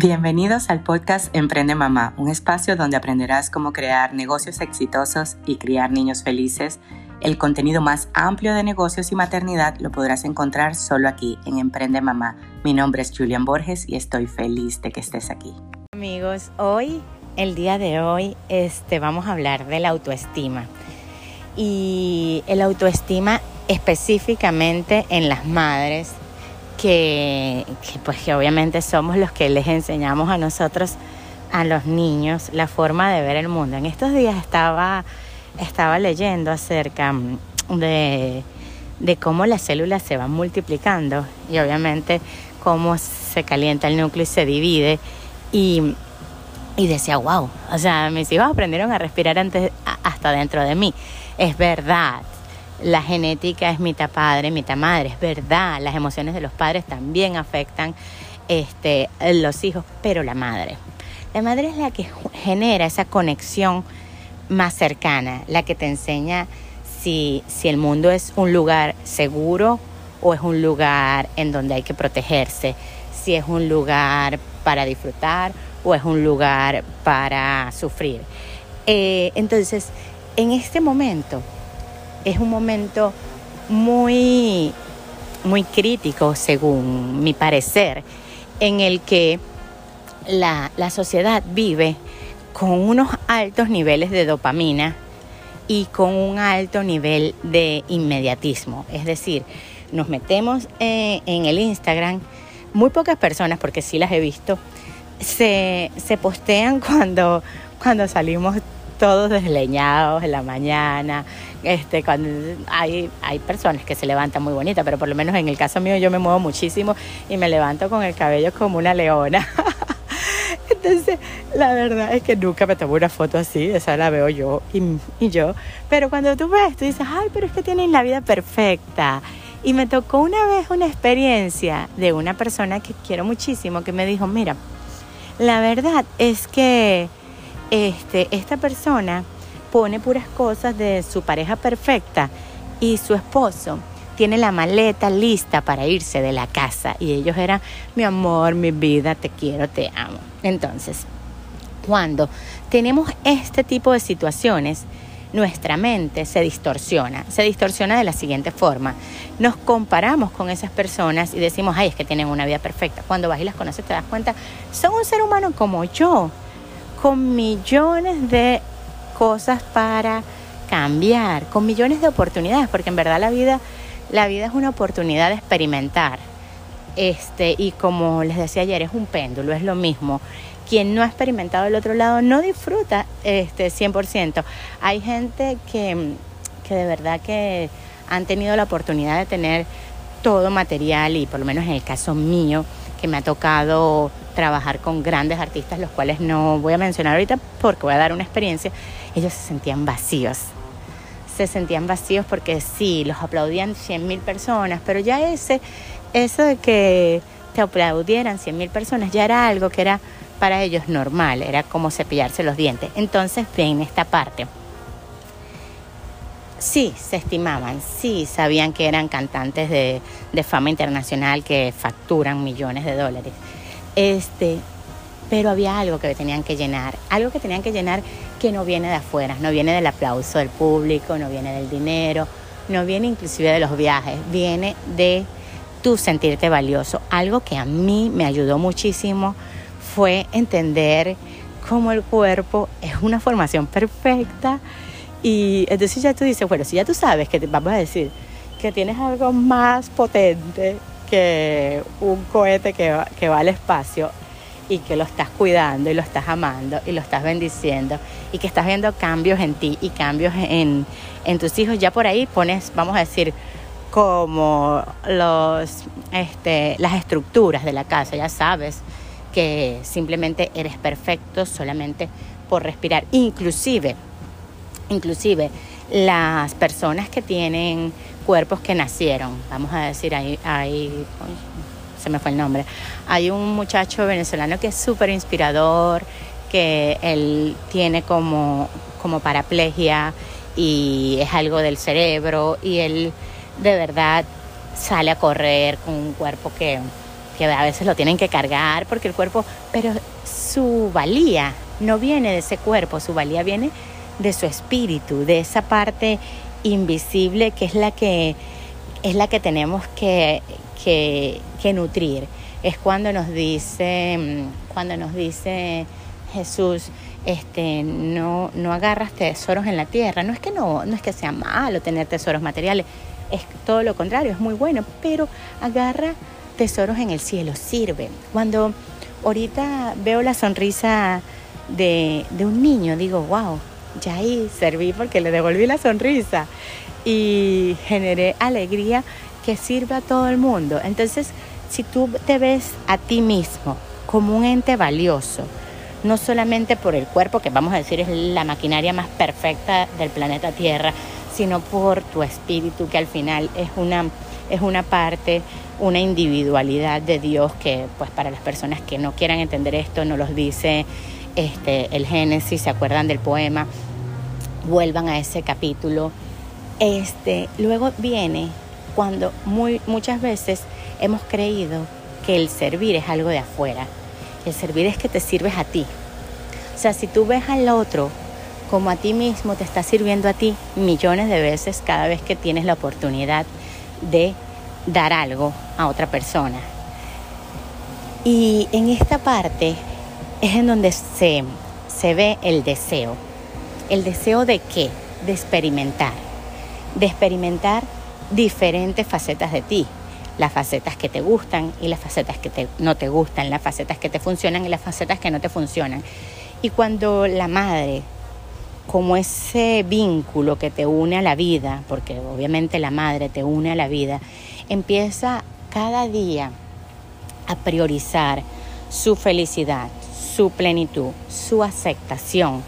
Bienvenidos al podcast Emprende Mamá, un espacio donde aprenderás cómo crear negocios exitosos y criar niños felices. El contenido más amplio de negocios y maternidad lo podrás encontrar solo aquí en Emprende Mamá. Mi nombre es Julian Borges y estoy feliz de que estés aquí. Amigos, hoy, el día de hoy, este, vamos a hablar de la autoestima. Y el autoestima específicamente en las madres que, pues que obviamente somos los que les enseñamos a nosotros, a los niños, la forma de ver el mundo. En estos días estaba, estaba leyendo acerca mm, de, de cómo las células se van multiplicando y obviamente cómo se calienta el núcleo y se divide. Y, y decía, wow, o sea, mis hijos aprendieron a respirar antes, hasta dentro de mí. Es verdad, la genética es mitad padre, mitad madre, es verdad, las emociones de los padres también afectan este, los hijos, pero la madre. La madre es la que genera esa conexión más cercana, la que te enseña si, el mundo es un lugar seguro o es un lugar en donde hay que protegerse, si es un lugar para disfrutar o es un lugar para sufrir. Eh, entonces, en este momento, es un momento muy, muy crítico, según mi parecer, en el que la, la sociedad vive con unos altos niveles de dopamina y con un alto nivel de inmediatismo. Es decir, nos metemos eh, en el Instagram, muy pocas personas, porque sí las he visto, se, se postean cuando, cuando salimos todos desleñados en la mañana. Este, cuando hay, hay personas que se levantan muy bonitas, pero por lo menos en el caso mío yo me muevo muchísimo y me levanto con el cabello como una leona. Entonces, la verdad es que nunca me tomo una foto así, esa la veo yo y, y, yo. Pero cuando tú ves, tú dices, ay, pero es que tienen la vida perfecta. Y me tocó una vez una experiencia de una persona que quiero muchísimo que me dijo, mira, la verdad es que este, esta persona pone puras cosas de su pareja perfecta y su esposo tiene la maleta lista para irse de la casa y ellos eran mi amor, mi vida, te quiero, te amo. Entonces, cuando tenemos este tipo de situaciones, nuestra mente se distorsiona. Se distorsiona de la siguiente forma. Nos comparamos con esas personas y decimos, ay, es que tienen una vida perfecta. Cuando vas y las conoces te das cuenta, son un ser humano como yo con millones de cosas para cambiar, con millones de oportunidades, porque en verdad la vida, la vida es una oportunidad de experimentar. Este, y como les decía ayer, es un péndulo, es lo mismo. Quien no ha experimentado el otro lado no disfruta este 100%. Hay gente que, que de verdad que han tenido la oportunidad de tener todo material y por lo menos en el caso mío, que me ha tocado trabajar con grandes artistas, los cuales no voy a mencionar ahorita porque voy a dar una experiencia, ellos se sentían vacíos. Se sentían vacíos porque sí, los aplaudían 100 mil personas, pero ya ese, eso de que te aplaudieran 100 mil personas ya era algo que era para ellos normal, era como cepillarse los dientes. Entonces, ven esta parte. Sí, se estimaban, sí, sabían que eran cantantes de fama internacional que facturan millones de dólares. Este, pero había algo que tenían que llenar, algo que tenían que llenar que no viene de afuera, no viene del aplauso del público, no viene del dinero, no viene inclusive de los viajes, viene de tu sentirte valioso. Algo que a mí me ayudó muchísimo fue entender cómo el cuerpo es una formación perfecta y entonces ya tú dices, bueno, si ya tú sabes que te, vamos a decir que tienes algo más potente que un cohete que va, que va al espacio y que lo estás cuidando y lo estás amando y lo estás bendiciendo y que estás viendo cambios en ti y cambios en, en tus hijos, ya por ahí pones, vamos a decir, como los, este, las estructuras de la casa, ya sabes que simplemente eres perfecto solamente por respirar, inclusive inclusive las personas que tienen cuerpos que nacieron, vamos a decir, ahí, ahí se me fue el nombre, hay un muchacho venezolano que es súper inspirador, que él tiene como, como paraplegia y es algo del cerebro y él de verdad sale a correr con un cuerpo que, que a veces lo tienen que cargar porque el cuerpo, pero su valía no viene de ese cuerpo, su valía viene de su espíritu, de esa parte invisible que es la que es la que tenemos que, que, nutrir. Es cuando nos dice, cuando nos dice Jesús, este, no, no agarras tesoros en la tierra. No es que no, no es que sea malo tener tesoros materiales, es todo lo contrario, es muy bueno, pero agarra tesoros en el cielo, sirve. Cuando ahorita veo la sonrisa de, de un niño, digo, wow, ya ahí serví porque le devolví la sonrisa y generé alegría que sirve a todo el mundo. Entonces, si tú te ves a ti mismo como un ente valioso, no solamente por el cuerpo, que vamos a decir es la maquinaria más perfecta del planeta Tierra, sino por tu espíritu, que al final es una, es una parte, una individualidad de Dios que, pues para las personas que no quieran entender esto, nos los dice este, el Génesis, se acuerdan del poema, vuelvan a ese capítulo. Este, luego viene cuando muy, muchas veces hemos creído que el servir es algo de afuera el servir es que te sirves a ti. O sea, si tú ves al otro como a ti mismo, te está sirviendo a ti millones de veces cada vez que tienes la oportunidad de dar algo a otra persona. Y en esta parte es en donde se, se ve el deseo. ¿El deseo de qué? De experimentar. De experimentar diferentes facetas de ti las facetas que te gustan y las facetas que no te gustan, las facetas que te funcionan y las facetas que no te funcionan. Y cuando la madre, como ese vínculo que te une a la vida, porque obviamente la madre te une a la vida, empieza cada día a priorizar su felicidad, su plenitud, su aceptación,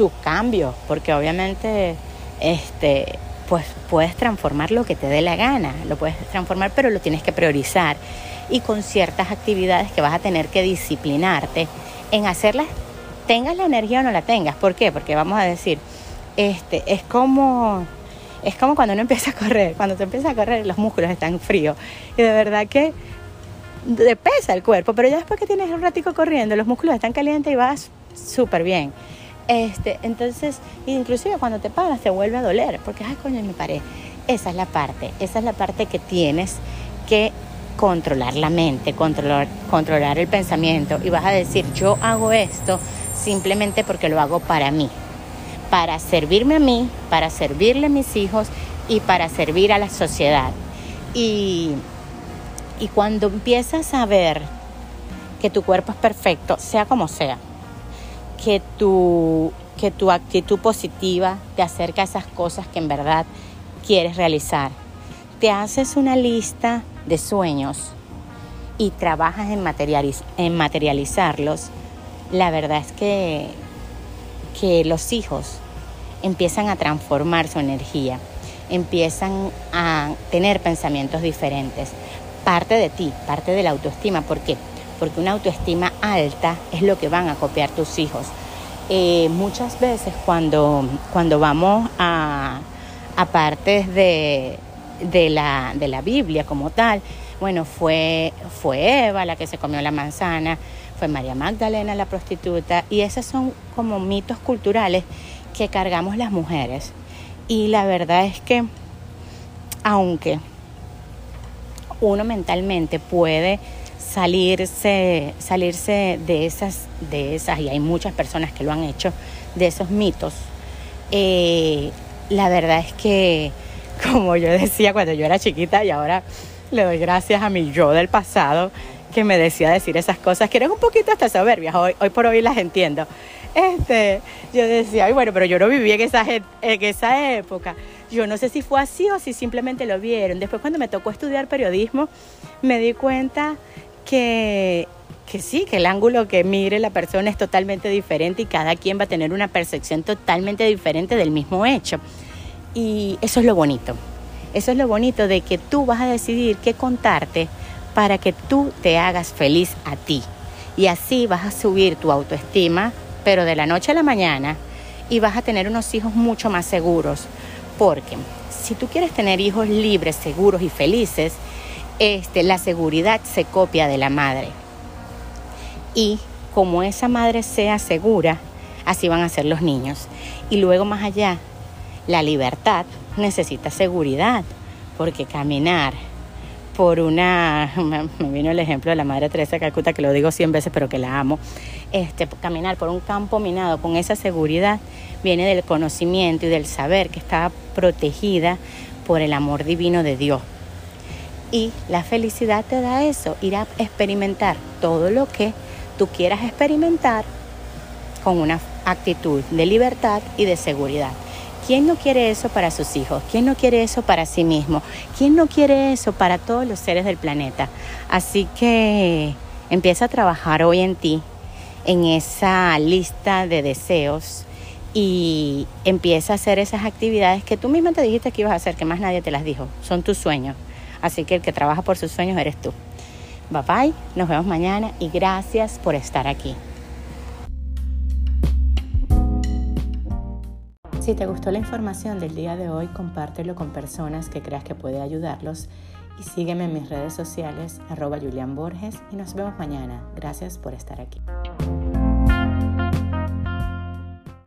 su cambio, porque obviamente este pues puedes transformar lo que te dé la gana, lo puedes transformar, pero lo tienes que priorizar y con ciertas actividades que vas a tener que disciplinarte en hacerlas, tengas la energía o no la tengas. ¿Por qué? Porque vamos a decir, este, es como es como cuando uno empieza a correr, cuando te empieza a correr los músculos están fríos y de verdad que te pesa el cuerpo, pero ya después que tienes un ratico corriendo, los músculos están calientes y vas súper bien. Este, entonces, inclusive cuando te paras te vuelve a doler, porque, ay, coño, me paré. Esa es la parte, esa es la parte que tienes que controlar la mente, controlar, controlar el pensamiento y vas a decir, yo hago esto simplemente porque lo hago para mí, para servirme a mí, para servirle a mis hijos y para servir a la sociedad. Y, y cuando empiezas a ver que tu cuerpo es perfecto, sea como sea, que tu, que tu actitud positiva te acerca a esas cosas que en verdad quieres realizar. Te haces una lista de sueños y trabajas en, en materializarlos. La verdad es que, que los hijos empiezan a transformar su energía, empiezan a tener pensamientos diferentes. Parte de ti, parte de la autoestima. ¿Por qué? Porque una autoestima alta es lo que van a copiar tus hijos. Eh, muchas veces cuando, cuando vamos a, partes de, de, la, de la Biblia como tal, bueno, fue, fue Eva la que se comió la manzana, fue María Magdalena la prostituta, y esos son como mitos culturales que cargamos las mujeres. Y la verdad es que, aunque uno mentalmente puede salirse, salirse de esas, de esas, y hay muchas personas que lo han hecho, de esos mitos. Eh, la verdad es que, como yo decía cuando yo era chiquita y ahora le doy gracias a mi yo del pasado que me decía decir esas cosas, que eran un poquito hasta soberbias, hoy, hoy por hoy las entiendo. Este, yo decía, ay, bueno, pero yo no viví en esa, en esa época. Yo no sé si fue así o si simplemente lo vieron. Después cuando me tocó estudiar periodismo, me di cuenta que, que sí, que el ángulo que mire la persona es totalmente diferente y cada quien va a tener una percepción totalmente diferente del mismo hecho. Y eso es lo bonito. Eso es lo bonito de que tú vas a decidir qué contarte para que tú te hagas feliz a ti. Y así vas a subir tu autoestima, pero de la noche a la mañana, y vas a tener unos hijos mucho más seguros. Porque si tú quieres tener hijos libres, seguros y felices, este, la seguridad se copia de la madre. Y como esa madre sea segura, así van a ser los niños. Y luego más allá, la libertad necesita seguridad, porque caminar por una, me vino el ejemplo de la Madre Teresa de Calcuta, que lo digo cien veces, pero que la amo, este, caminar por un campo minado con esa seguridad viene del conocimiento y del saber que está protegida por el amor divino de Dios. Y la felicidad te da eso, ir a experimentar todo lo que tú quieras experimentar con una actitud de libertad y de seguridad. ¿Quién no quiere eso para sus hijos? ¿Quién no quiere eso para sí mismo? ¿Quién no quiere eso para todos los seres del planeta? Así que empieza a trabajar hoy en ti, en esa lista de deseos y empieza a hacer esas actividades que tú misma te dijiste que ibas a hacer, que más nadie te las dijo. Son tus sueños. Así que el que trabaja por sus sueños eres tú. Bye bye, nos vemos mañana y gracias por estar aquí. Si te gustó la información del día de hoy, compártelo con personas que creas que puede ayudarlos y sígueme en mis redes sociales arroba Julián Borges y nos vemos mañana. Gracias por estar aquí.